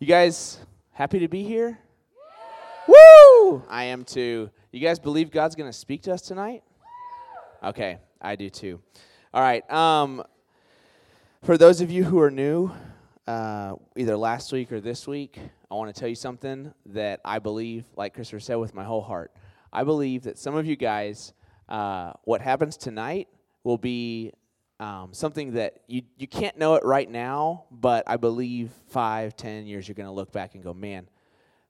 You guys happy to be here? Woo! I am too. You guys believe God's going to speak to us tonight? Okay, I do too. All right. Um, for those of you who are new, uh, either last week or this week, I want to tell you something that I believe, like Christopher said, with my whole heart. I believe that some of you guys, uh, what happens tonight will be um, something that you, you can't know it right now, but I believe five, ten years you're going to look back and go, man,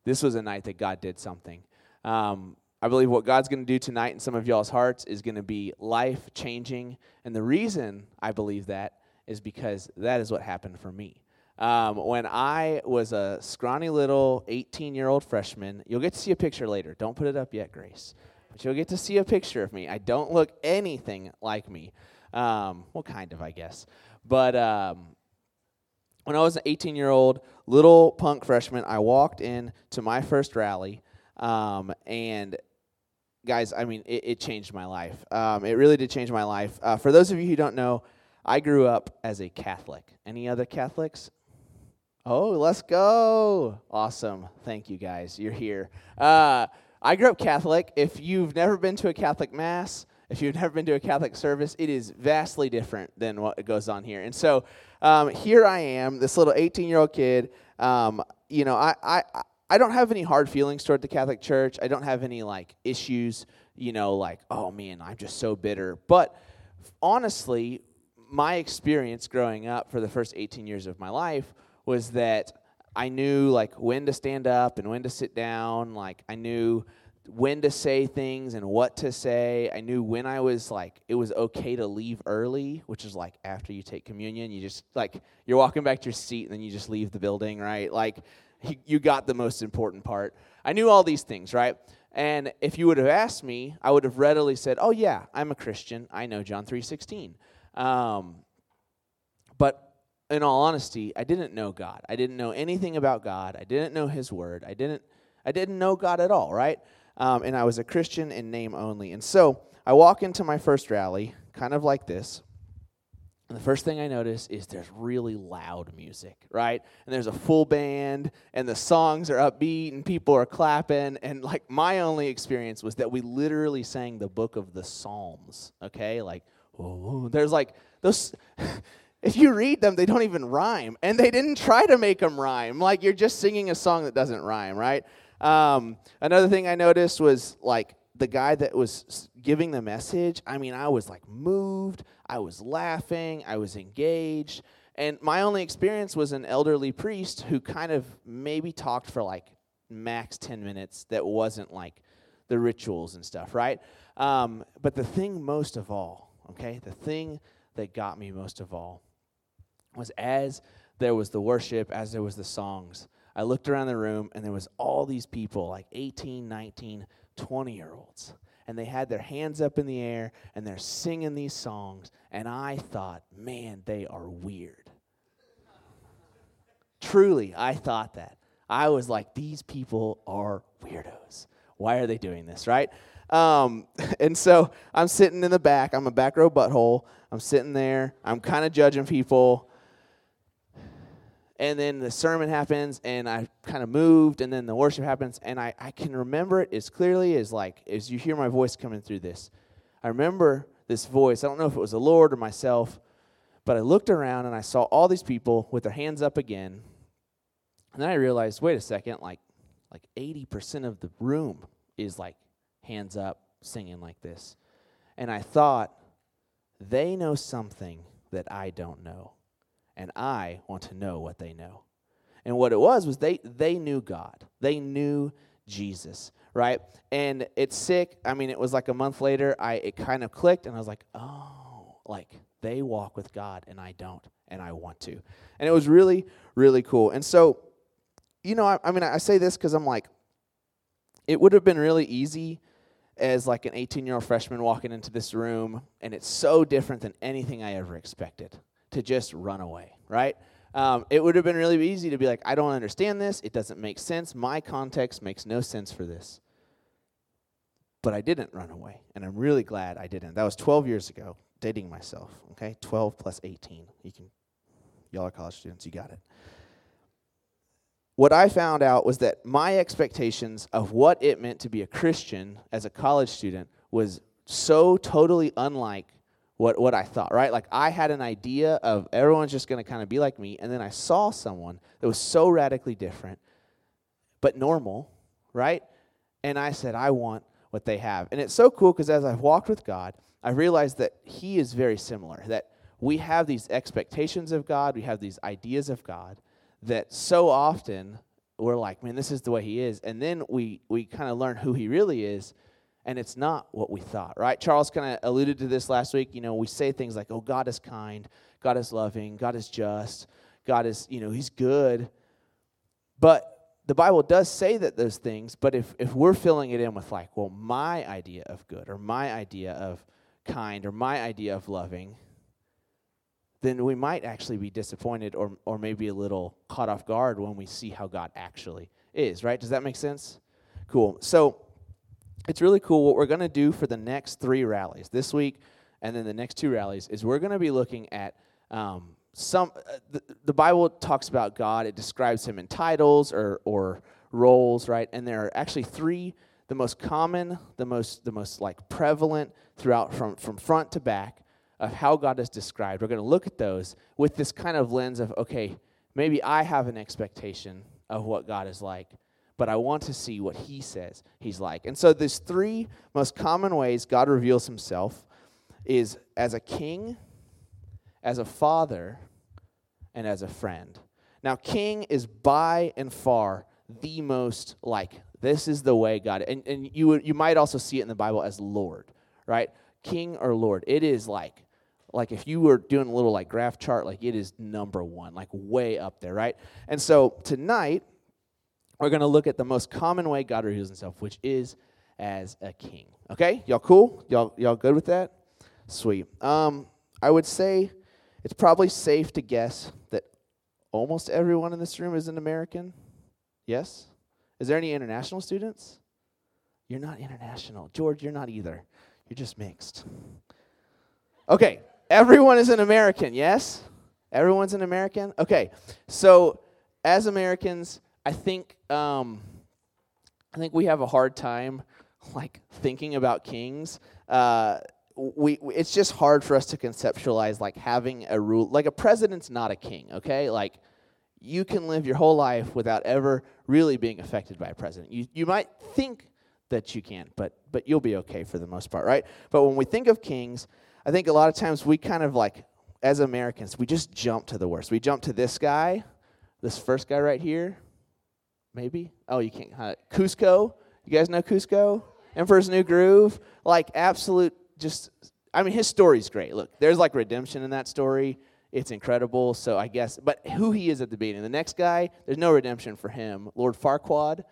this was a night that God did something. Um, I believe what God's going to do tonight in some of y'all's hearts is going to be life changing. And the reason I believe that is because that is what happened for me. Um, when I was a scrawny little 18 year old freshman, you'll get to see a picture later. Don't put it up yet, Grace. But you'll get to see a picture of me. I don't look anything like me. Um, well, kind of, I guess. But um, when I was an 18 year old little punk freshman, I walked in to my first rally. Um, and guys, I mean, it, it changed my life. Um, it really did change my life. Uh, for those of you who don't know, I grew up as a Catholic. Any other Catholics? Oh, let's go. Awesome. Thank you, guys. You're here. Uh, I grew up Catholic. If you've never been to a Catholic Mass, if you've never been to a Catholic service, it is vastly different than what goes on here. And so um, here I am, this little 18 year old kid. Um, you know, I, I, I don't have any hard feelings toward the Catholic Church. I don't have any like issues, you know, like, oh man, I'm just so bitter. But honestly, my experience growing up for the first 18 years of my life was that I knew like when to stand up and when to sit down. Like I knew when to say things and what to say. I knew when I was like it was okay to leave early, which is like after you take communion, you just like you're walking back to your seat and then you just leave the building, right? Like you got the most important part. I knew all these things, right? And if you would have asked me, I would have readily said, "Oh yeah, I'm a Christian. I know John 3:16." Um, but in all honesty, I didn't know God. I didn't know anything about God. I didn't know His Word. I didn't. I didn't know God at all, right? Um, and I was a Christian in name only. And so I walk into my first rally, kind of like this. And the first thing I notice is there's really loud music, right? And there's a full band, and the songs are upbeat, and people are clapping. And like my only experience was that we literally sang the book of the Psalms, okay? Like, oh, there's like those. if you read them, they don't even rhyme. And they didn't try to make them rhyme. Like you're just singing a song that doesn't rhyme, right? Um, another thing I noticed was like the guy that was giving the message. I mean, I was like moved, I was laughing, I was engaged. And my only experience was an elderly priest who kind of maybe talked for like max 10 minutes that wasn't like the rituals and stuff, right? Um, but the thing most of all, okay, the thing that got me most of all was as there was the worship, as there was the songs, I looked around the room and there was all these people, like 18, 19, 20 year olds. And they had their hands up in the air and they're singing these songs. And I thought, man, they are weird. Truly, I thought that. I was like, these people are weirdos. Why are they doing this, right? Um, and so I'm sitting in the back. I'm a back row butthole. I'm sitting there. I'm kind of judging people and then the sermon happens and i kind of moved and then the worship happens and I, I can remember it as clearly as like as you hear my voice coming through this. I remember this voice i don't know if it was the lord or myself but i looked around and i saw all these people with their hands up again. And then i realized wait a second like like 80% of the room is like hands up singing like this. And i thought they know something that i don't know and I want to know what they know. And what it was was they they knew God. They knew Jesus, right? And it's sick. I mean, it was like a month later, I it kind of clicked and I was like, "Oh, like they walk with God and I don't, and I want to." And it was really really cool. And so, you know, I, I mean, I say this cuz I'm like it would have been really easy as like an 18 year old freshman walking into this room and it's so different than anything i ever expected to just run away, right? Um, it would have been really easy to be like, I don't understand this. It doesn't make sense. My context makes no sense for this. But I didn't run away, and I'm really glad I didn't. That was 12 years ago, dating myself. Okay, 12 plus 18. You can, y'all are college students. You got it. what I found out was that my expectations of what it meant to be a Christian as a college student was so totally unlike what, what I thought, right? Like I had an idea of everyone's just going to kind of be like me, and then I saw someone that was so radically different, but normal, right? And I said, I want what they have. And it's so cool because as I've walked with God, I realized that He is very similar, that we have these expectations of God, we have these ideas of God that so often we're like, man, this is the way He is. And then we, we kind of learn who He really is and it's not what we thought, right? Charles kind of alluded to this last week. You know, we say things like, oh, God is kind, God is loving, God is just, God is, you know, He's good. But the Bible does say that those things, but if, if we're filling it in with, like, well, my idea of good or my idea of kind or my idea of loving, then we might actually be disappointed or, or maybe a little caught off guard when we see how God actually is, right? Does that make sense? Cool. So, it's really cool. What we're going to do for the next three rallies this week and then the next two rallies is we're going to be looking at um, some. Uh, the, the, Bible talks about God, it describes him in titles or, or roles, right? And there are actually three the most common, the most, the most like prevalent throughout from, from front to back of how God is described. We're going to look at those with this kind of lens of, okay, maybe I have an expectation of what God is like but I want to see what he says he's like. And so there's three most common ways God reveals himself is as a king, as a father, and as a friend. Now, king is by and far the most like this is the way God and, and you you might also see it in the Bible as Lord, right? King or Lord. It is like like if you were doing a little like graph chart, like it is number one, like way up there, right? And so tonight we're going to look at the most common way God reveals himself, which is as a king. Okay? Y'all cool? Y'all y'all good with that? Sweet. Um, I would say it's probably safe to guess that almost everyone in this room is an American. Yes? Is there any international students? You're not international. George, you're not either. You're just mixed. Okay, everyone is an American, yes? Everyone's an American? Okay, so as Americans, I think um, I think we have a hard time like thinking about kings. Uh, we, we, it's just hard for us to conceptualize like having a rule like a president's not a king okay? Like you can live your whole life without ever really being affected by a president. You, you might think that you can but but you'll be okay for the most part right? But when we think of kings i think a lot of times we kind of like as americans we just jump to the worst. We jump to this guy this first guy right here maybe. Oh, you can't. Uh, Kuzco. You guys know Kuzco? Emperor's New Groove. Like absolute. Just. I mean, his story's great. Look, there's like redemption in that story. It's incredible. So I guess, but who he is at the beginning. The next guy, there's no redemption for him. Lord Farquaad.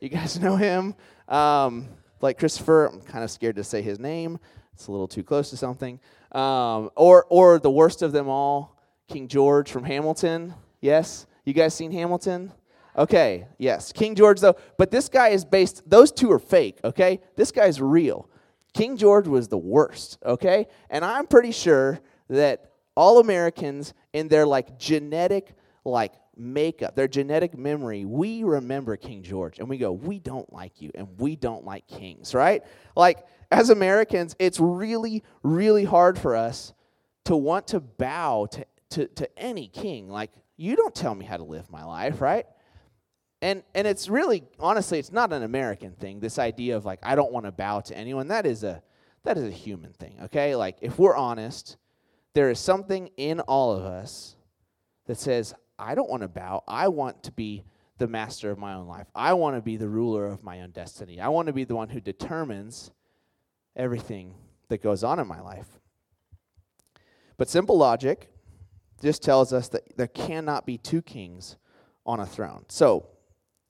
You guys know him. Um, like Christopher. I'm kind of scared to say his name. It's a little too close to something. Um, or or the worst of them all, King George from Hamilton. Yes, you guys seen Hamilton? Okay, yes. King George, though, but this guy is based, those two are fake, okay? This guy's real. King George was the worst, okay? And I'm pretty sure that all Americans in their like genetic like makeup, their genetic memory, we remember King George and we go, we don't like you and we don't like kings, right? Like as Americans, it's really, really hard for us to want to bow to, to, to any king. Like, you don't tell me how to live my life, right? And and it's really honestly it's not an american thing this idea of like i don't want to bow to anyone. That is a that is a human thing okay? Like if we're honest there is something in all of us that says i don't want to bow. I want to be the master of my own life. I want to be the ruler of my own destiny. I want to be the one who determines everything that goes on in my life. But simple logic just tells us that there cannot be two kings on a throne. So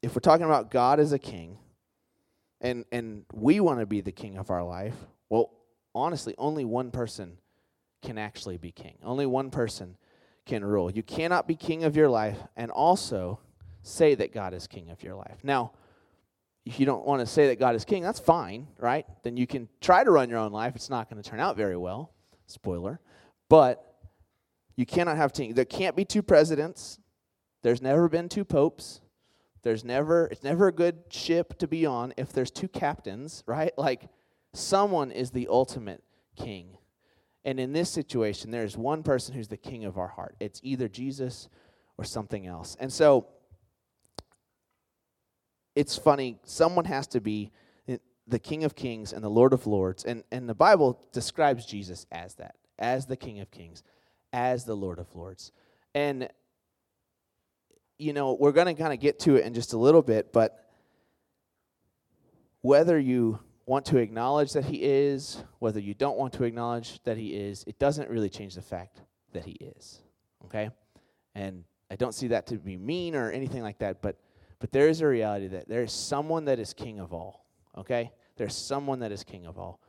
if we're talking about God as a king and and we want to be the king of our life, well, honestly, only one person can actually be king. Only one person can rule. You cannot be king of your life and also say that God is king of your life. Now, if you don't want to say that God is king, that's fine, right? Then you can try to run your own life. It's not going to turn out very well. Spoiler. But you cannot have king. There can't be two presidents. There's never been two popes. There's never it's never a good ship to be on if there's two captains, right? Like someone is the ultimate king. And in this situation, there is one person who's the king of our heart. It's either Jesus or something else. And so it's funny, someone has to be the King of Kings and the Lord of Lords. And, and the Bible describes Jesus as that, as the King of Kings, as the Lord of Lords. And, you know, we're going to kind of get to it in just a little bit, but whether you want to acknowledge that he is, whether you don't want to acknowledge that he is, it doesn't really change the fact that he is. Okay? And I don't see that to be mean or anything like that, but but there is a reality that there is someone that is king of all. Okay? There's someone that is king of all.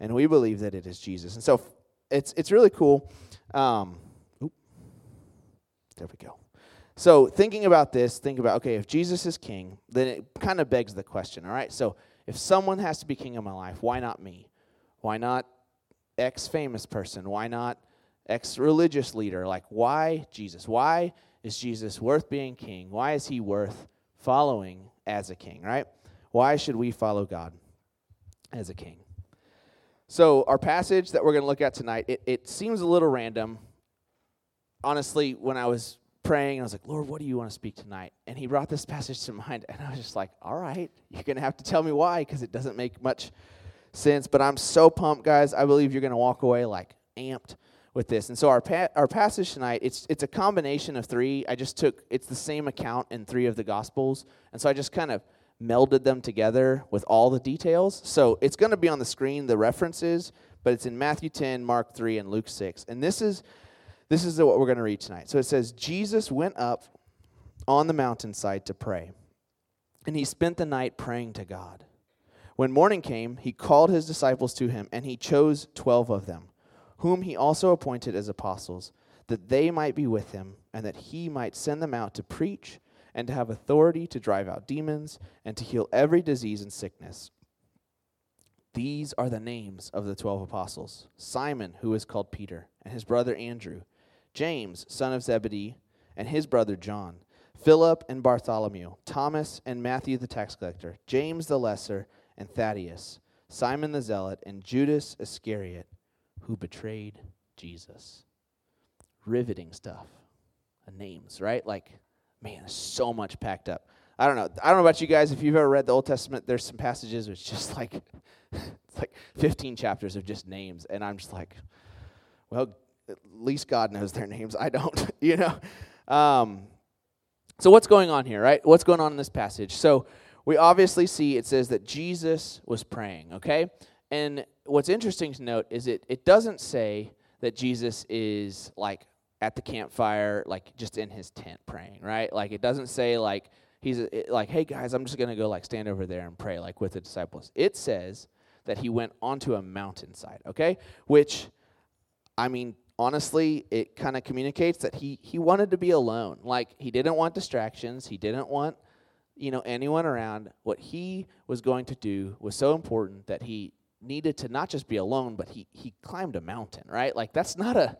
And we believe that it is Jesus. And so it's it's really cool. Um, oop, there we go. So thinking about this, think about okay, if Jesus is king, then it kind of begs the question, all right? So if someone has to be king of my life, why not me? Why not X famous person? Why not X religious leader? Like, why Jesus? Why is Jesus worth being king? Why is he worth following as a king, right? Why should we follow God as a king? So, our passage that we're going to look at tonight, it, it seems a little random. Honestly, when I was praying. I was like, Lord, what do you want to speak tonight? And he brought this passage to mind. And I was just like, all right, you're going to have to tell me why because it doesn't make much sense. But I'm so pumped, guys. I believe you're going to walk away like amped with this. And so our pa- our passage tonight, it's it's a combination of three. I just took it's the same account in three of the gospels. And so I just kind of melded them together with all the details. So it's going to be on the screen the references, but it's in Matthew 10, Mark 3 and Luke 6. And this is this is what we're going to read tonight. So it says, Jesus went up on the mountainside to pray, and he spent the night praying to God. When morning came, he called his disciples to him, and he chose twelve of them, whom he also appointed as apostles, that they might be with him, and that he might send them out to preach, and to have authority to drive out demons, and to heal every disease and sickness. These are the names of the twelve apostles Simon, who is called Peter, and his brother Andrew James, son of Zebedee, and his brother John, Philip and Bartholomew, Thomas and Matthew the tax collector, James the lesser, and Thaddeus, Simon the zealot, and Judas Iscariot, who betrayed Jesus. Riveting stuff. Names, right? Like, man, so much packed up. I don't know. I don't know about you guys. If you've ever read the Old Testament, there's some passages which just like it's like 15 chapters of just names, and I'm just like, well, at least God knows their names. I don't, you know. Um, so what's going on here, right? What's going on in this passage? So we obviously see it says that Jesus was praying, okay? And what's interesting to note is it it doesn't say that Jesus is like at the campfire, like just in his tent praying, right? Like it doesn't say like he's like, hey guys, I'm just gonna go like stand over there and pray like with the disciples. It says that he went onto a mountainside, okay? Which, I mean, honestly, it kind of communicates that he he wanted to be alone. Like he didn't want distractions. He didn't want you know anyone around. What he was going to do was so important that he needed to not just be alone, but he he climbed a mountain. Right? Like that's not a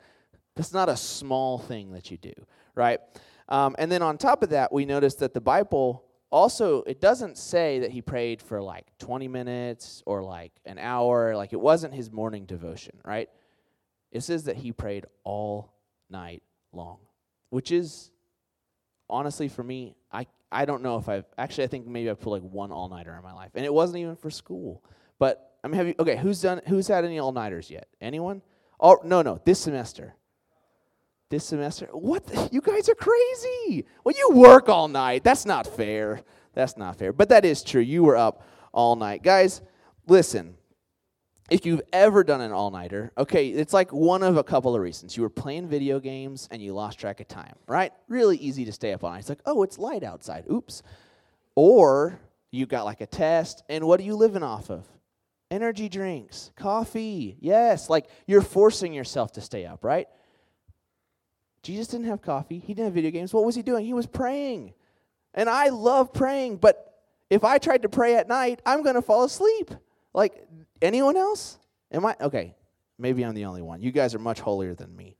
that's not a small thing that you do. Right? Um, and then on top of that, we notice that the Bible also it doesn't say that he prayed for like 20 minutes or like an hour like it wasn't his morning devotion right it says that he prayed all night long, which is honestly for me, I, I don't know if I've actually I think maybe I've put like one all nighter in my life. And it wasn't even for school. But I'm having okay, who's done who's had any all nighters yet? Anyone? Oh no, no, this semester. This semester. What the, you guys are crazy. Well, you work all night. That's not fair. That's not fair. But that is true. You were up all night. Guys, listen if you've ever done an all nighter, okay, it's like one of a couple of reasons. You were playing video games and you lost track of time, right? Really easy to stay up all night. It's like, oh, it's light outside. Oops. Or you got like a test, and what are you living off of? Energy drinks, coffee. Yes, like you're forcing yourself to stay up, right? Jesus didn't have coffee, he didn't have video games. What was he doing? He was praying. And I love praying, but if I tried to pray at night, I'm going to fall asleep. Like, anyone else? Am I? Okay, maybe I'm the only one. You guys are much holier than me.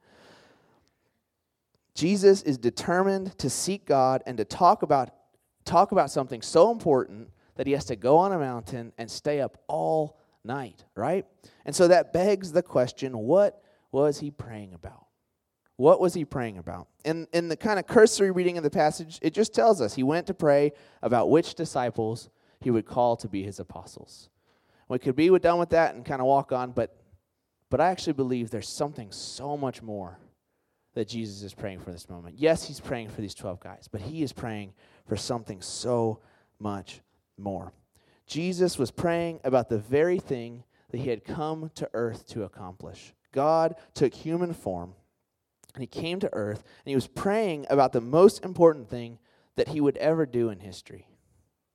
Jesus is determined to seek God and to talk about talk about something so important that he has to go on a mountain and stay up all night, right? And so that begs the question what was he praying about? What was he praying about? In, in the kind of cursory reading of the passage, it just tells us he went to pray about which disciples he would call to be his apostles. We could be done with that and kind of walk on, but, but I actually believe there's something so much more that Jesus is praying for this moment. Yes, he's praying for these 12 guys, but he is praying for something so much more. Jesus was praying about the very thing that he had come to earth to accomplish. God took human form and he came to earth and he was praying about the most important thing that he would ever do in history.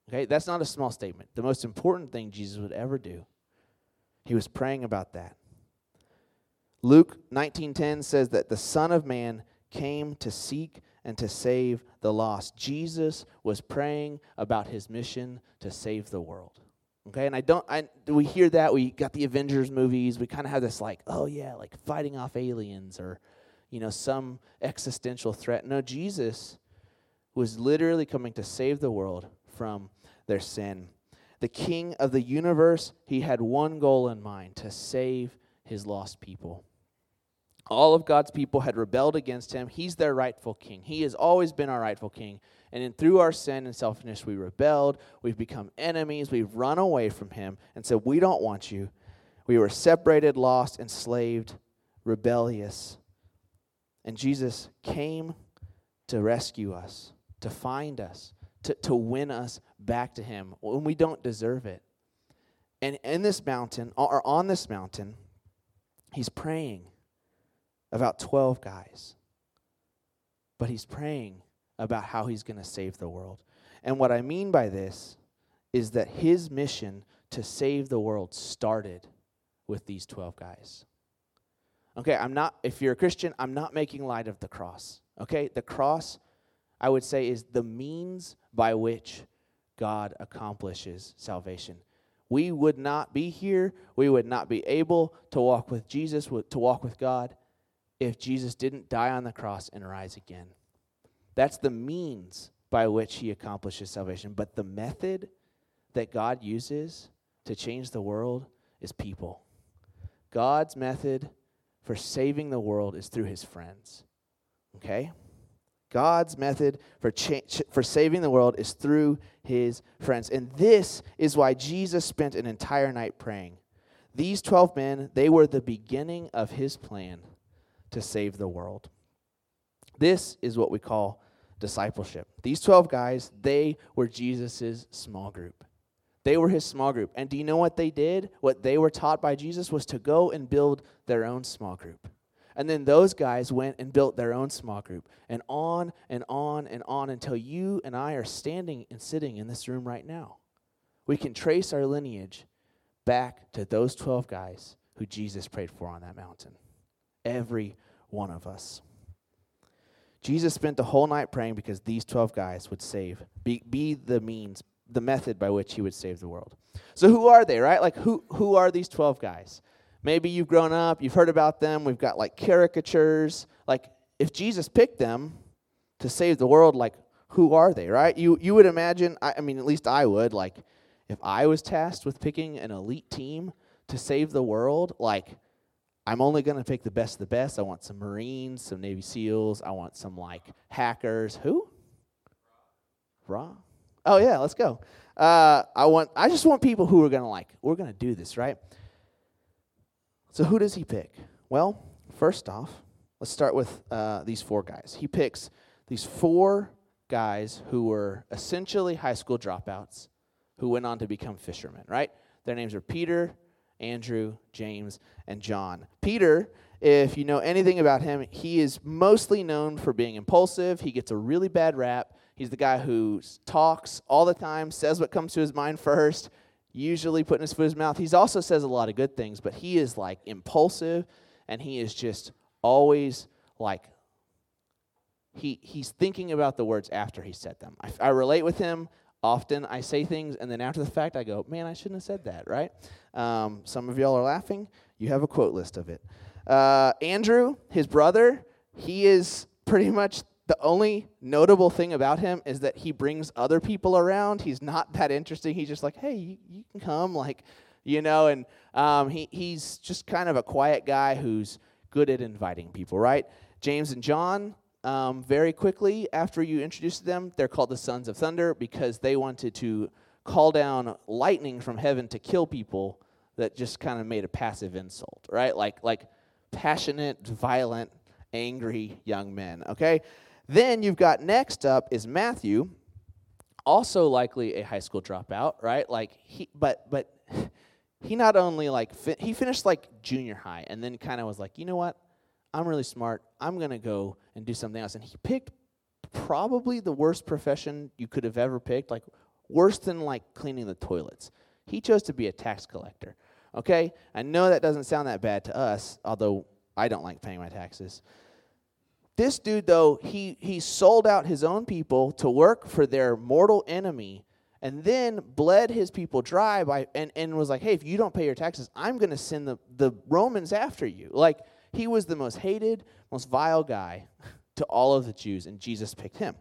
Okay, that's not a small statement. The most important thing Jesus would ever do. He was praying about that. Luke 19:10 says that the Son of Man came to seek and to save the lost. Jesus was praying about his mission to save the world. Okay, and I don't I we hear that we got the Avengers movies, we kind of have this like, oh yeah, like fighting off aliens or you know, some existential threat. No, Jesus was literally coming to save the world from their sin. The king of the universe, he had one goal in mind to save his lost people. All of God's people had rebelled against him. He's their rightful king. He has always been our rightful king. And in, through our sin and selfishness, we rebelled. We've become enemies. We've run away from him and said, We don't want you. We were separated, lost, enslaved, rebellious. And Jesus came to rescue us, to find us, to, to win us back to him when we don't deserve it. And in this mountain, or on this mountain, he's praying about 12 guys. But he's praying about how he's going to save the world. And what I mean by this is that his mission to save the world started with these 12 guys. Okay, I'm not, if you're a Christian, I'm not making light of the cross. Okay, the cross, I would say, is the means by which God accomplishes salvation. We would not be here, we would not be able to walk with Jesus, to walk with God, if Jesus didn't die on the cross and rise again. That's the means by which he accomplishes salvation. But the method that God uses to change the world is people. God's method for saving the world is through his friends. Okay? God's method for, for saving the world is through his friends. And this is why Jesus spent an entire night praying. These 12 men, they were the beginning of his plan to save the world. This is what we call discipleship. These 12 guys, they were Jesus' small group. They were his small group. And do you know what they did? What they were taught by Jesus was to go and build their own small group. And then those guys went and built their own small group. And on and on and on until you and I are standing and sitting in this room right now. We can trace our lineage back to those 12 guys who Jesus prayed for on that mountain. Every one of us. Jesus spent the whole night praying because these 12 guys would save, be, be the means, the method by which he would save the world. So who are they, right? Like who who are these 12 guys? Maybe you've grown up, you've heard about them, we've got like caricatures. Like if Jesus picked them to save the world, like who are they, right? You you would imagine, I, I mean at least I would, like if I was tasked with picking an elite team to save the world, like I'm only going to pick the best of the best. I want some Marines, some Navy SEALs. I want some like hackers. Who? Raw. Oh yeah, let's go. Uh, I want. I just want people who are going to like. We're going to do this, right? So who does he pick? Well, first off, let's start with uh, these four guys. He picks these four guys who were essentially high school dropouts, who went on to become fishermen. Right? Their names are Peter, Andrew, James, and John. Peter, if you know anything about him, he is mostly known for being impulsive. He gets a really bad rap. He's the guy who talks all the time, says what comes to his mind first, usually putting his foot in his mouth. He also says a lot of good things, but he is like impulsive and he is just always like he he's thinking about the words after he said them. I, I relate with him often I say things and then after the fact I go, man, I shouldn't have said that, right? Um, some of y'all are laughing. You have a quote list of it. Uh, Andrew, his brother, he is pretty much The only notable thing about him is that he brings other people around. He's not that interesting. He's just like, hey, you, you can come, like, you know, and um, he, he's just kind of a quiet guy who's good at inviting people, right? James and John, um, very quickly after you introduced them, they're called the sons of thunder because they wanted to call down lightning from heaven to kill people that just kind of made a passive insult, right? Like like passionate, violent, angry young men, okay? Then you've got next up is Matthew, also likely a high school dropout, right? Like he but but he not only like fi- he finished like junior high and then kind of was like, "You know what? I'm really smart. I'm to go and do something else." And he picked probably the worst profession you could have ever picked, like worse than like cleaning the toilets. He chose to be a tax collector. Okay? I know that doesn't sound that bad to us, although I don't like paying my taxes. This dude, though, he, he sold out his own people to work for their mortal enemy and then bled his people dry by and, and was like, hey, if you don't pay your taxes, I'm going to send the, the Romans after you. Like, he was the most hated, most vile guy to all of the Jews, and Jesus picked him.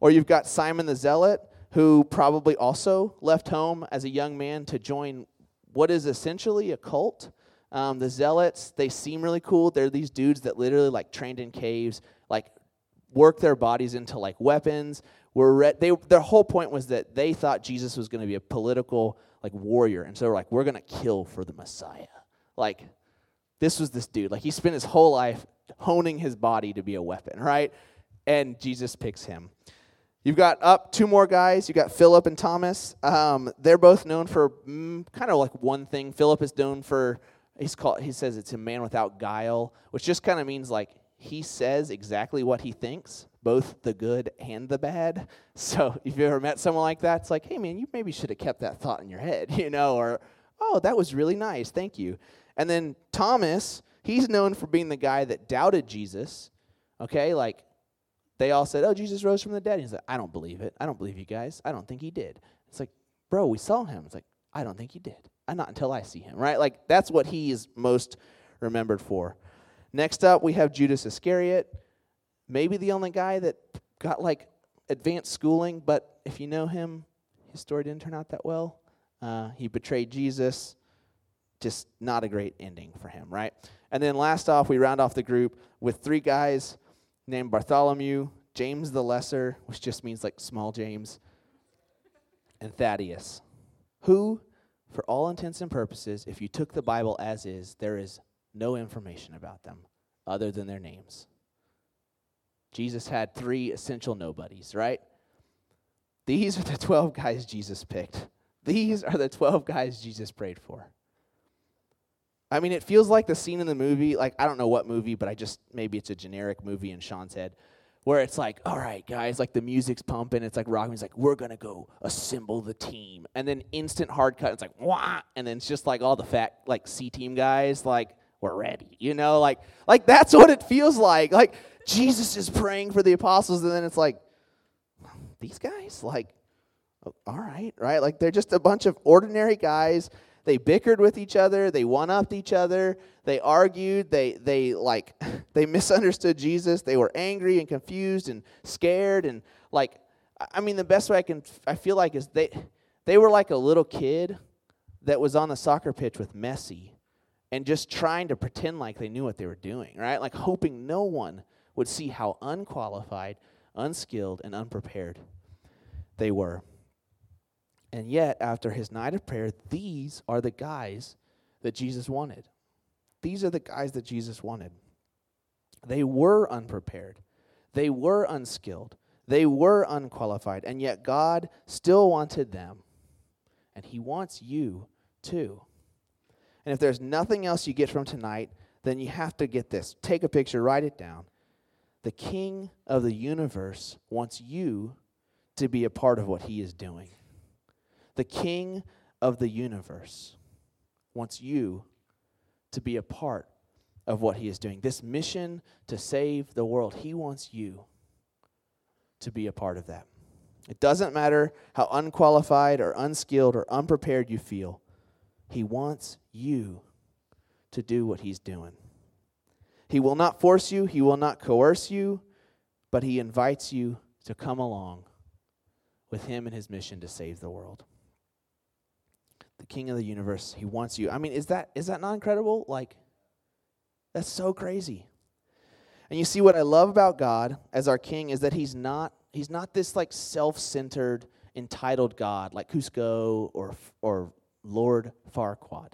Or you've got Simon the Zealot, who probably also left home as a young man to join what is essentially a cult. Um, the zealots, they seem really cool. They're these dudes that literally like trained in caves, like work their bodies into like weapons. Were re- they their whole point was that they thought Jesus was going to be a political like warrior, and so they're like, we're going to kill for the Messiah. Like this was this dude. Like he spent his whole life honing his body to be a weapon, right? And Jesus picks him. You've got up two more guys. You've got Philip and Thomas. Um, they're both known for mm, kind of like one thing. Philip is known for he's called. He says it's a man without guile, which just kind of means like he says exactly what he thinks, both the good and the bad. So if you ever met someone like that, it's like, hey man, you maybe should have kept that thought in your head, you know, or oh, that was really nice, thank you. And then Thomas, he's known for being the guy that doubted Jesus. Okay, like they all said, "Oh, Jesus rose from the dead." He's like, "I don't believe it. I don't believe you guys. I don't think he did." It's like, "Bro, we saw him." It's like, "I don't think he did. I not until I see him." Right? Like that's what he is most remembered for. Next up, we have Judas Iscariot, maybe the only guy that got like advanced schooling, but if you know him, his story didn't turn out that well. Uh, he betrayed Jesus. Just not a great ending for him, right? And then last off, we round off the group with three guys named Bartholomew, James the Lesser, which just means like small James, and Thaddeus, who, for all intents and purposes, if you took the Bible as is, there is no information about them other than their names. Jesus had three essential nobodies, right? These are the 12 guys Jesus picked. These are the 12 guys Jesus prayed for. I mean, it feels like the scene in the movie, like, I don't know what movie, but I just, maybe it's a generic movie in Sean's head, where it's like, all right, guys, like the music's pumping, it's like rock music's like, we're gonna go assemble the team. And then instant hard cut, it's like, wah, and then it's just like all the fat, like, C team guys, like, we're ready, you know, like, like that's what it feels like. Like, Jesus is praying for the apostles, and then it's like, these guys, like, all right, right? Like, they're just a bunch of ordinary guys they bickered with each other, they one-upped each other, they argued, they they like they misunderstood Jesus, they were angry and confused and scared and like I mean the best way I can I feel like is they they were like a little kid that was on the soccer pitch with Messi and just trying to pretend like they knew what they were doing, right? Like hoping no one would see how unqualified, unskilled and unprepared they were. And yet, after his night of prayer, these are the guys that Jesus wanted. These are the guys that Jesus wanted. They were unprepared, they were unskilled, they were unqualified, and yet God still wanted them. And he wants you too. And if there's nothing else you get from tonight, then you have to get this. Take a picture, write it down. The King of the universe wants you to be a part of what he is doing the King of the universe, wants you to be a part of what he is doing. This mission to save the world, he wants you to be a part of that. It doesn't matter how unqualified or unskilled or unprepared you feel, he wants you to do what he's doing. He will not force you, he will not coerce you. but he invites you to come along with him and his mission to save the world. The king of the universe, he wants you. I mean, is that is that not incredible? Like that's so crazy. And you see what I love about God as our king is that he's not he's not this like self-centered entitled God like Kuzco or or Lord Farquaad.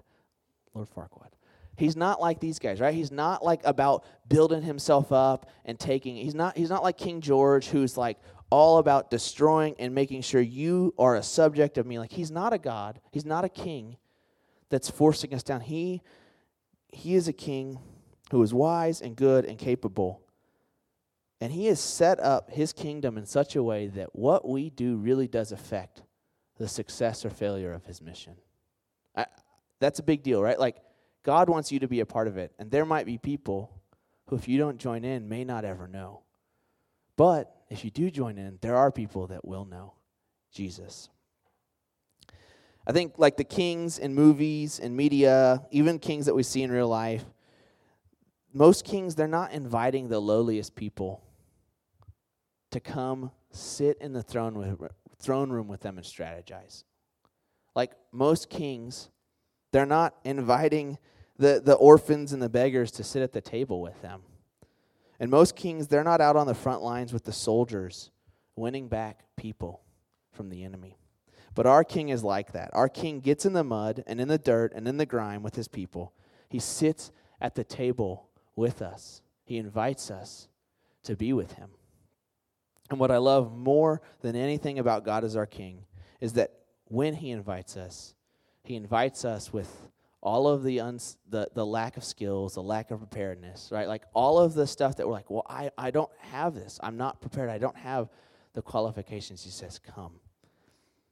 Lord Farquaad. He's not like these guys, right? He's not like about building himself up and taking. He's not he's not like King George who's like all about destroying and making sure you are a subject of me. Like he's not a god. He's not a king that's forcing us down. He he is a king who is wise and good and capable. And he has set up his kingdom in such a way that what we do really does affect the success or failure of his mission. I, that's a big deal, right? Like God wants you to be a part of it. And there might be people who, if you don't join in, may not ever know. But if you do join in, there are people that will know Jesus. I think, like the kings in movies and media, even kings that we see in real life, most kings, they're not inviting the lowliest people to come sit in the throne, with, throne room with them and strategize. Like most kings, they're not inviting the, the orphans and the beggars to sit at the table with them. And most kings, they're not out on the front lines with the soldiers winning back people from the enemy. But our king is like that. Our king gets in the mud and in the dirt and in the grime with his people. He sits at the table with us, he invites us to be with him. And what I love more than anything about God as our king is that when he invites us, he invites us with all of the, uns, the the lack of skills, the lack of preparedness, right? Like all of the stuff that we're like, well, I, I don't have this. I'm not prepared. I don't have the qualifications. He says, come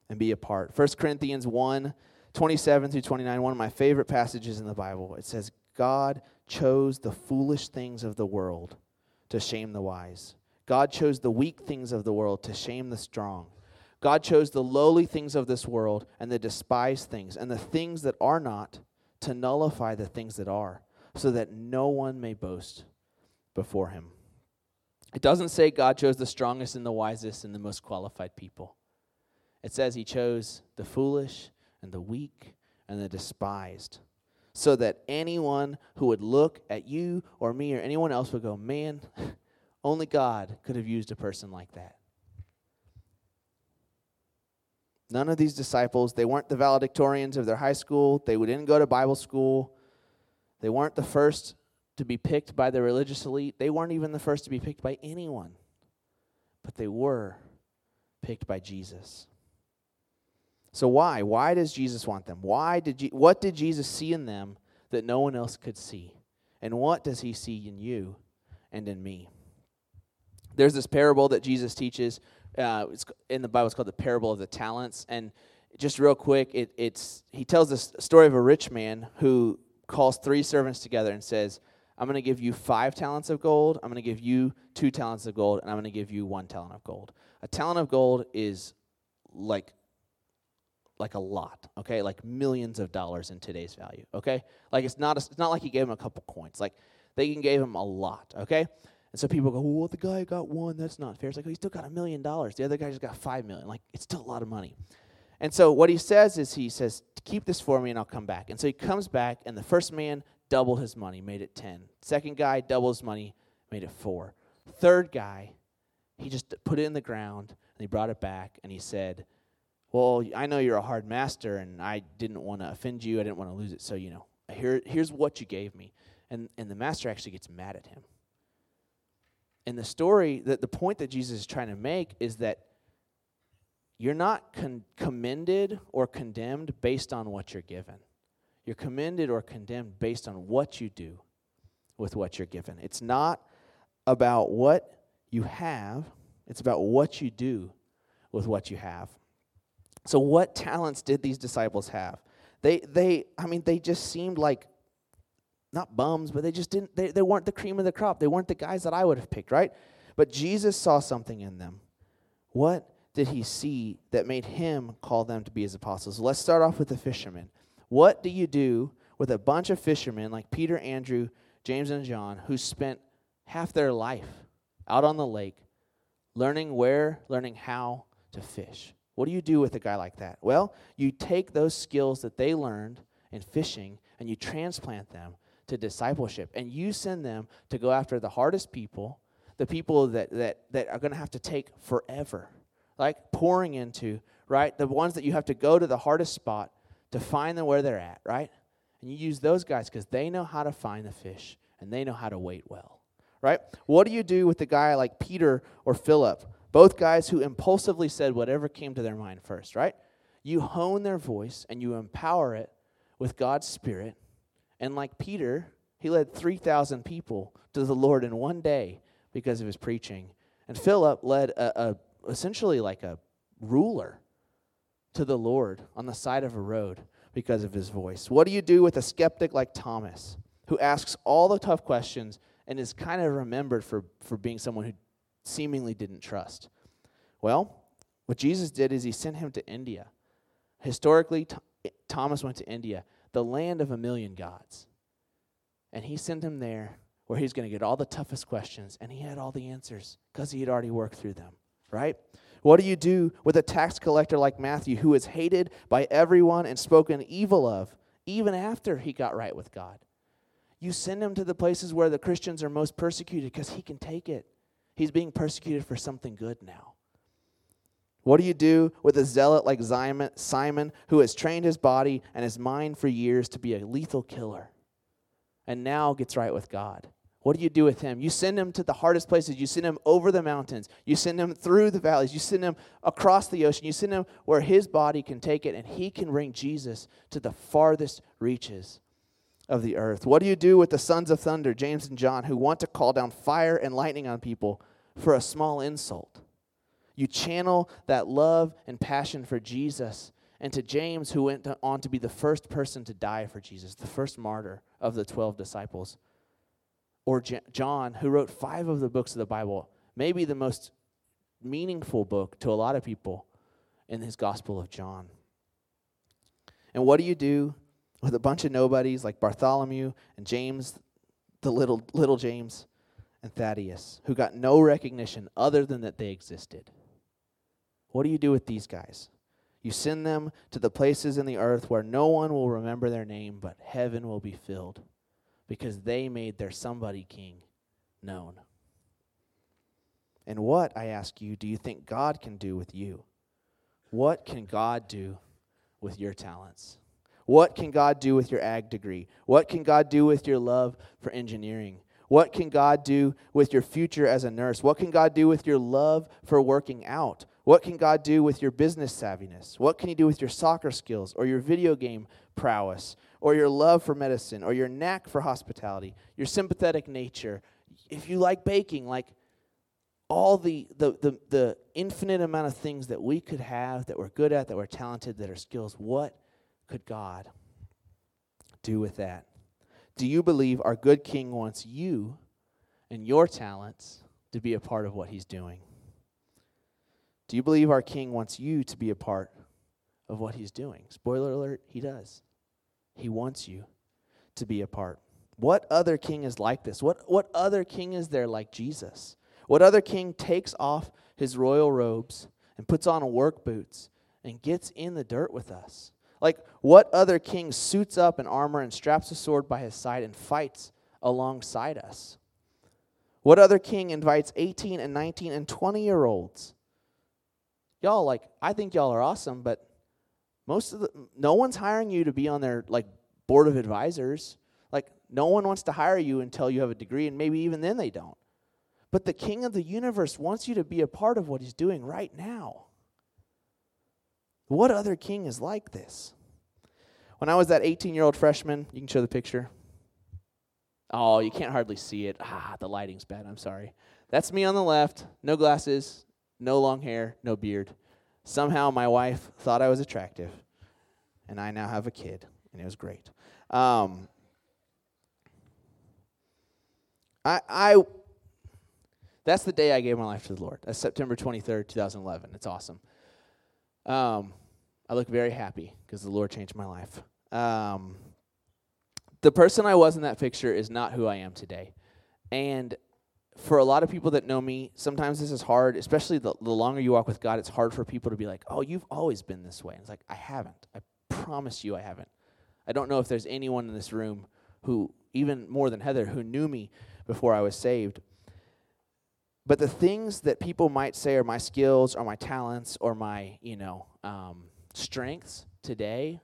and be a part. 1 Corinthians 1 27 through 29, one of my favorite passages in the Bible. It says, God chose the foolish things of the world to shame the wise. God chose the weak things of the world to shame the strong. God chose the lowly things of this world and the despised things and the things that are not to nullify the things that are, so that no one may boast before him. It doesn't say God chose the strongest and the wisest and the most qualified people. It says he chose the foolish and the weak and the despised, so that anyone who would look at you or me or anyone else would go, man, only God could have used a person like that. None of these disciples, they weren't the valedictorians of their high school. They didn't go to Bible school. They weren't the first to be picked by the religious elite. They weren't even the first to be picked by anyone. But they were picked by Jesus. So why? Why does Jesus want them? Why did you, what did Jesus see in them that no one else could see? And what does he see in you and in me? There's this parable that Jesus teaches uh, it's in the Bible. It's called the parable of the talents. And just real quick, it, it's he tells this story of a rich man who calls three servants together and says, "I'm going to give you five talents of gold. I'm going to give you two talents of gold, and I'm going to give you one talent of gold." A talent of gold is like like a lot, okay? Like millions of dollars in today's value, okay? Like it's not a, it's not like he gave him a couple coins. Like they gave him a lot, okay? And so people go, well, the guy got one. That's not fair. It's like, oh, he still got a million dollars. The other guy just got five million. Like, it's still a lot of money. And so what he says is he says, keep this for me and I'll come back. And so he comes back, and the first man doubled his money, made it 10. Second guy doubled his money, made it 4. Third guy, he just put it in the ground, and he brought it back, and he said, well, I know you're a hard master, and I didn't want to offend you. I didn't want to lose it. So, you know, here, here's what you gave me. And, and the master actually gets mad at him in the story, that the point that Jesus is trying to make is that you're not con- commended or condemned based on what you're given. You're commended or condemned based on what you do with what you're given. It's not about what you have, it's about what you do with what you have. So, what talents did these disciples have? They, they, I mean, they just seemed like not bums, but they just didn't, they, they weren't the cream of the crop. They weren't the guys that I would have picked, right? But Jesus saw something in them. What did he see that made him call them to be his apostles? Let's start off with the fishermen. What do you do with a bunch of fishermen like Peter, Andrew, James, and John who spent half their life out on the lake learning where, learning how to fish. What do you do with a guy like that? Well, you take those skills that they learned in fishing and you transplant them to discipleship and you send them to go after the hardest people, the people that, that, that are going to have to take forever, like pouring into, right? The ones that you have to go to the hardest spot to find them where they're at, right? And you use those guys because they know how to find the fish and they know how to wait well, right? What do you do with the guy like Peter or Philip? Both guys who impulsively said whatever came to their mind first, right? You hone their voice and you empower it with God's Spirit. And like Peter, he led 3,000 people to the Lord in one day because of his preaching. And Philip led a, a essentially like a ruler to the Lord on the side of a road because of his voice. What do you do with a skeptic like Thomas, who asks all the tough questions and is kind of remembered for, for being someone who seemingly didn't trust? Well, what Jesus did is he sent him to India. Historically, Thomas went to India, the land of a million gods. And he sent him there where he's going to get all the toughest questions, and he had all the answers because he had already worked through them, right? What do you do with a tax collector like Matthew who is hated by everyone and spoken evil of even after he got right with God? You send him to the places where the Christians are most persecuted because he can take it. He's being persecuted for something good now. What do you do with a zealot like Simon who has trained his body and his mind for years to be a lethal killer and now gets right with God? What do you do with him? You send him to the hardest places. You send him over the mountains. You send him through the valleys. You send him across the ocean. You send him where his body can take it and he can bring Jesus to the farthest reaches of the earth. What do you do with the sons of thunder, James and John, who want to call down fire and lightning on people for a small insult? You channel that love and passion for Jesus and to James, who went on to be the first person to die for Jesus, the first martyr of the 12 disciples or J- John, who wrote five of the books of the Bible, maybe the most meaningful book to a lot of people in his Gospel of John. And what do you do with a bunch of nobodies like Bartholomew and James, the little little James, and Thaddeus, who got no recognition other than that they existed? What do you do with these guys? You send them to the places in the earth where no one will remember their name, but heaven will be filled because they made their somebody king known. And what, I ask you, do you think God can do with you? What can God do with your talents? What can God do with your ag degree? What can God do with your love for engineering? What can God do with your future as a nurse? What can God do with your love for working out? What can God do with your business savviness? What can He do with your soccer skills or your video game prowess or your love for medicine or your knack for hospitality, your sympathetic nature, if you like baking, like all the, the, the, the infinite amount of things that we could have that we're good at, that we're talented, that are skills, what could God do with that? Do you believe our good King wants you and your talents to be a part of what he's doing? Do you believe our King wants you to be a part of what he's doing? Spoiler alert, he does. He wants you to be a part. What other king is like this? What, what other king is there like Jesus? What other king takes off his royal robes and puts on work boots and gets in the dirt with us? Like, what other king suits up in armor and straps a sword by his side and fights alongside us? What other king invites 18 and 19 and 20 year olds? Y'all, like, I think y'all are awesome, but most of the no one's hiring you to be on their like board of advisors. Like no one wants to hire you until you have a degree and maybe even then they don't. But the king of the universe wants you to be a part of what he's doing right now. What other king is like this? When I was that 18-year-old freshman, you can show the picture. Oh, you can't hardly see it. Ah, the lighting's bad. I'm sorry. That's me on the left. No glasses, no long hair, no beard. Somehow my wife thought I was attractive, and I now have a kid, and it was great. Um, I, I, that's the day I gave my life to the Lord. That's September 23rd, 2011. It's awesome. Um, I look very happy because the Lord changed my life. Um, the person I was in that picture is not who I am today. And for a lot of people that know me, sometimes this is hard, especially the, the longer you walk with God, it's hard for people to be like, oh, you've always been this way. And it's like, I haven't. I promise you I haven't. I don't know if there's anyone in this room who, even more than Heather, who knew me before I was saved. But the things that people might say are my skills or my talents or my, you know, um, strengths today,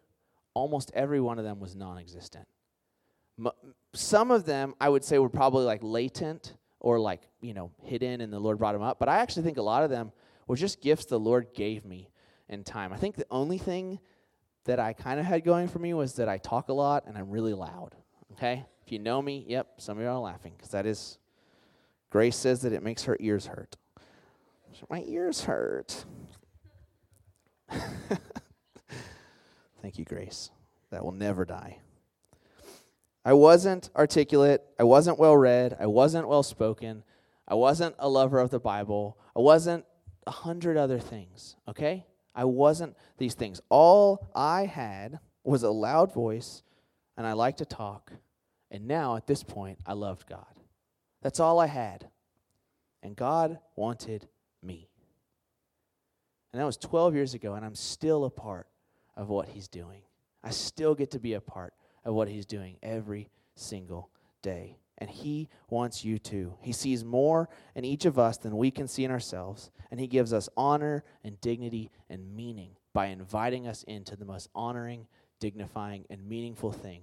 almost every one of them was non existent. Some of them I would say were probably like latent or like, you know, hidden and the Lord brought them up. But I actually think a lot of them were just gifts the Lord gave me in time. I think the only thing that I kind of had going for me was that I talk a lot and I'm really loud. Okay? If you know me, yep, some of you are laughing because that is, Grace says that it makes her ears hurt. My ears hurt. Thank you, Grace. That will never die. I wasn't articulate. I wasn't well read. I wasn't well spoken. I wasn't a lover of the Bible. I wasn't a hundred other things, okay? I wasn't these things. All I had was a loud voice, and I liked to talk. And now, at this point, I loved God. That's all I had. And God wanted me. And that was 12 years ago, and I'm still a part of what He's doing. I still get to be a part of what He's doing every single day. And He wants you to. He sees more in each of us than we can see in ourselves. And He gives us honor and dignity and meaning by inviting us into the most honoring, dignifying, and meaningful thing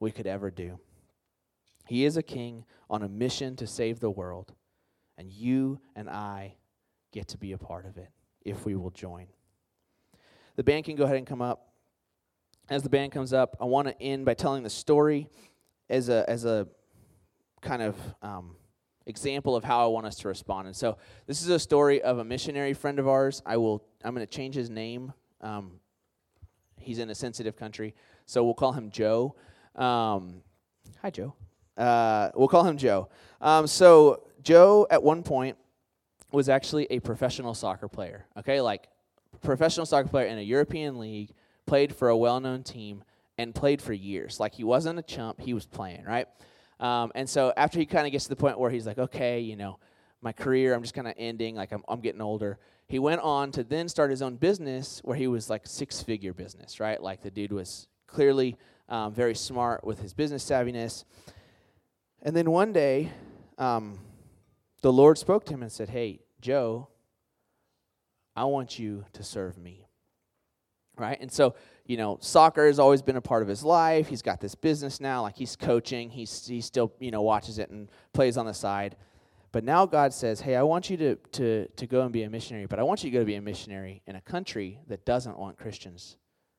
we could ever do. He is a king on a mission to save the world. And you and I get to be a part of it if we will join. The band can go ahead and come up as the band comes up, I want to end by telling the story as a as a kind of um, example of how I want us to respond. And so, this is a story of a missionary friend of ours. I will. I'm going to change his name. Um, he's in a sensitive country, so we'll call him Joe. Um, hi, Joe. Uh, we'll call him Joe. Um, so Joe, at one point, was actually a professional soccer player. Okay, like professional soccer player in a European league played for a well known team, and played for years. Like he wasn't a chump, he was playing, right? Um, and so after he kind of gets to the point where he's like, okay, you know, my career, I'm just kind of ending, like I'm, I'm getting older. He went on to then start his own business where he was like six figure business, right? Like the dude was clearly um, very smart with his business savviness. And then one day, um, the Lord spoke to him and said, Hey, Joe, I want you to serve me right? And so, you know, soccer has always been a part of his life. He's got this business now, like he's coaching. He's he still, you know, watches it and plays on the side. But now God says, "Hey, I want you to to to go and be a missionary, but I want you to go to be a missionary in a country that doesn't want Christians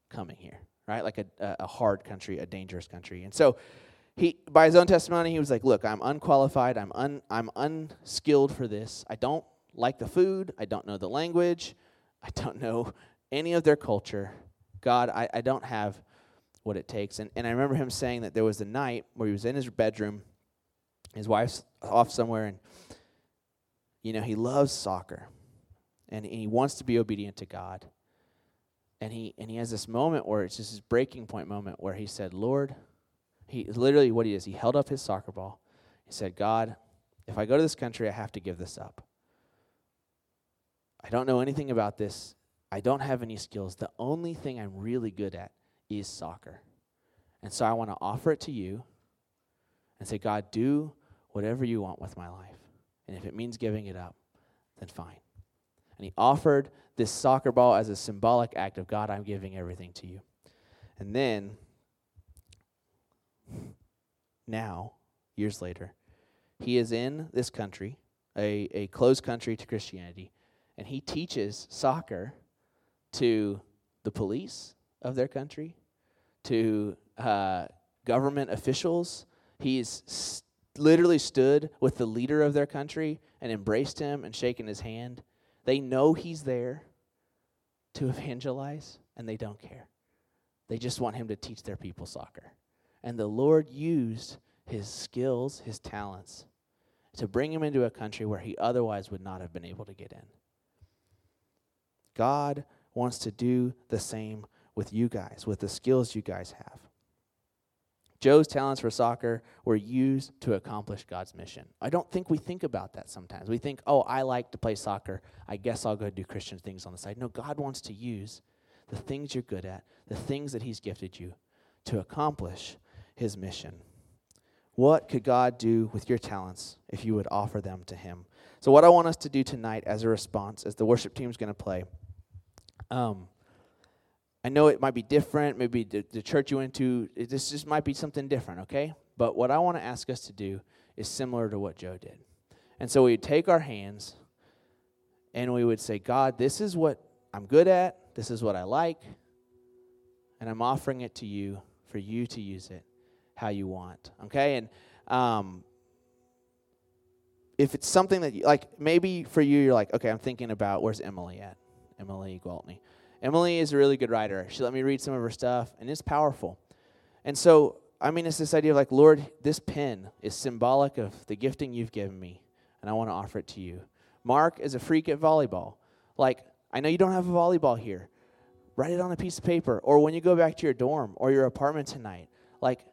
coming here, right? Like a a hard country, a dangerous country." And so he by his own testimony, he was like, "Look, I'm unqualified. I'm un I'm unskilled for this. I don't like the food. I don't know the language. I don't know any of their culture. God, I, I don't have what it takes. And, and I remember him saying that there was a night where he was in his bedroom, his wife's off somewhere, and, you know, he loves soccer. And he wants to be obedient to God. And he, and he has this moment where it's just this breaking point moment where he said, Lord, he literally what he is, he held up his soccer ball. He said, God, if I go to this country, I have to give this up. I don't know anything about this. I don't have any skills. The only thing I'm really good at is soccer. And so I want to offer it to you and say, God, do whatever you want with my life. And if it means giving it up, then fine. And he offered this soccer ball as a symbolic act of God, I'm giving everything to you. And then, now, years later, he is in this country, a, a closed country to Christianity, and he teaches soccer to the police of their country, to uh, government officials. He's st- literally stood with the leader of their country and embraced him and shaken his hand. They know he's there to evangelize, and they don't care. They just want him to teach their people soccer. And the Lord used his skills, his talents, to bring him into a country where he otherwise would not have been able to get in. God wants to do the same with you guys, with the skills you guys have. Joe's talents for soccer were used to accomplish God's mission. I don't think we think about that sometimes. We think, oh, I like to play soccer. I guess I'll go do Christian things on the side. No, God wants to use the things you're good at, the things that He's gifted you to accomplish His mission. What could God do with your talents if you would offer them to Him? So, what I want us to do tonight as a response, as the worship team's going to play, um, I know it might be different. Maybe the, the church you went to, it, this just might be something different, okay? But what I want to ask us to do is similar to what Joe did. And so we'd take our hands and we would say, God, this is what I'm good at, this is what I like, and I'm offering it to you for you to use it how you want. Okay? And um, if it's something that, you, like, maybe for you, you're like, okay, I'm thinking about where's Emily at? Emily Gwaltney. Emily is a really good writer. She let me read some of her stuff, and it's powerful. And so, I mean, it's this idea of like, Lord, this pen is symbolic of the gifting you've given me, and I want to offer it to you. Mark is a freak at volleyball. Like, I know you don't have a volleyball here. Write it on a piece of paper, or when you go back to your dorm or your apartment tonight. Like,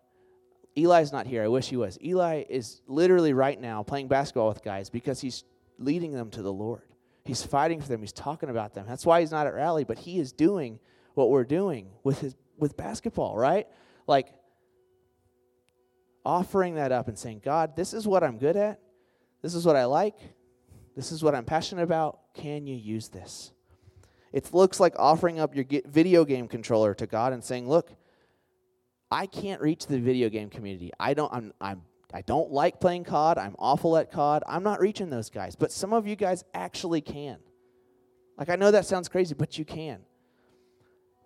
Eli's not here. I wish he was. Eli is literally right now playing basketball with guys because he's leading them to the Lord. He's fighting for them. He's talking about them. That's why he's not at rally, but he is doing what we're doing with his with basketball, right? Like offering that up and saying, "God, this is what I'm good at. This is what I like. This is what I'm passionate about. Can you use this?" It looks like offering up your video game controller to God and saying, "Look, I can't reach the video game community. I don't I'm I'm I don't like playing COD. I'm awful at COD. I'm not reaching those guys. But some of you guys actually can. Like, I know that sounds crazy, but you can.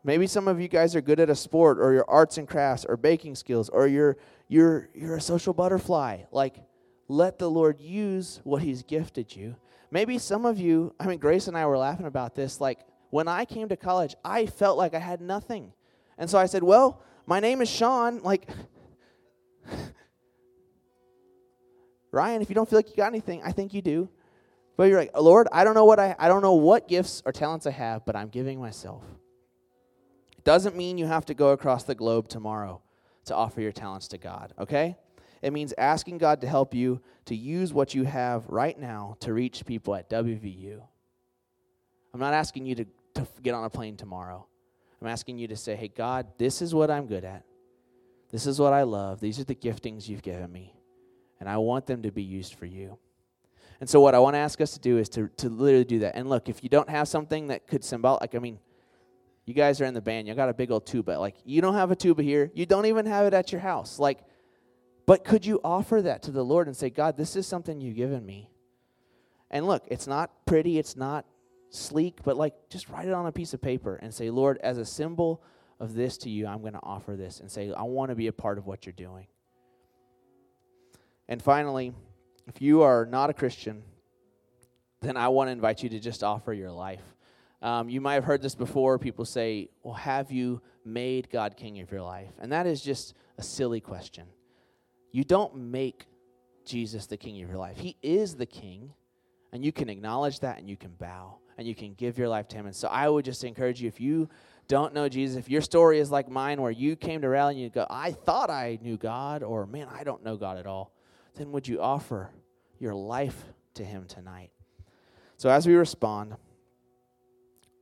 Maybe some of you guys are good at a sport or your arts and crafts or baking skills or you're, you're, you're a social butterfly. Like, let the Lord use what He's gifted you. Maybe some of you, I mean, Grace and I were laughing about this. Like, when I came to college, I felt like I had nothing. And so I said, Well, my name is Sean. Like, Ryan, if you don't feel like you got anything, I think you do. But you're like, Lord, I don't know what I I don't know what gifts or talents I have, but I'm giving myself. It doesn't mean you have to go across the globe tomorrow to offer your talents to God, okay? It means asking God to help you to use what you have right now to reach people at WVU. I'm not asking you to, to get on a plane tomorrow. I'm asking you to say, hey, God, this is what I'm good at. This is what I love. These are the giftings you've given me and I want them to be used for you. And so, what I want to ask us to do is to, to literally do that. And look, if you don't have something that could symbol, like, I mean, you guys are in the band, you got a big old tuba. Like, you don't have a tuba here, you don't even have it at your house. Like, but could you offer that to the Lord and say, God, this is something you've given me? And look, it's not pretty, it's not sleek, but like, just write it on a piece of paper and say, Lord, as a symbol of this to you, I'm going to offer this and say, I want to be a part of what you're doing. And finally, if you are not a Christian, then I want to invite you to just offer your life. Um, you might have heard this before. People say, Well, have you made God king of your life? And that is just a silly question. You don't make Jesus the king of your life, He is the king, and you can acknowledge that and you can bow and you can give your life to Him. And so I would just encourage you if you don't know Jesus, if your story is like mine, where you came to rally and you go, I thought I knew God, or man, I don't know God at all then would you offer your life to Him tonight? So as we respond, I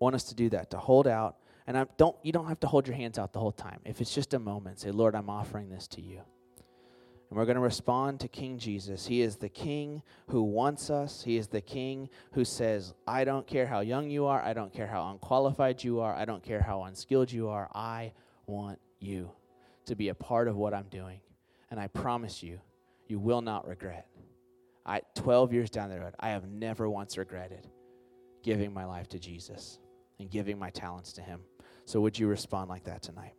want us to do that, to hold out. And I don't you don't have to hold your hands out the whole time. If it's just a moment, say, Lord, I'm offering this to you. And we're going to respond to King Jesus. He is the King who wants us. He is the King who says, I don't care how young you are. I don't care how unqualified you are. I don't care how unskilled you are. I want you to be a part of what I'm doing. And I promise you, you will not regret. I 12 years down the road, I have never once regretted giving my life to Jesus and giving my talents to him. So would you respond like that tonight?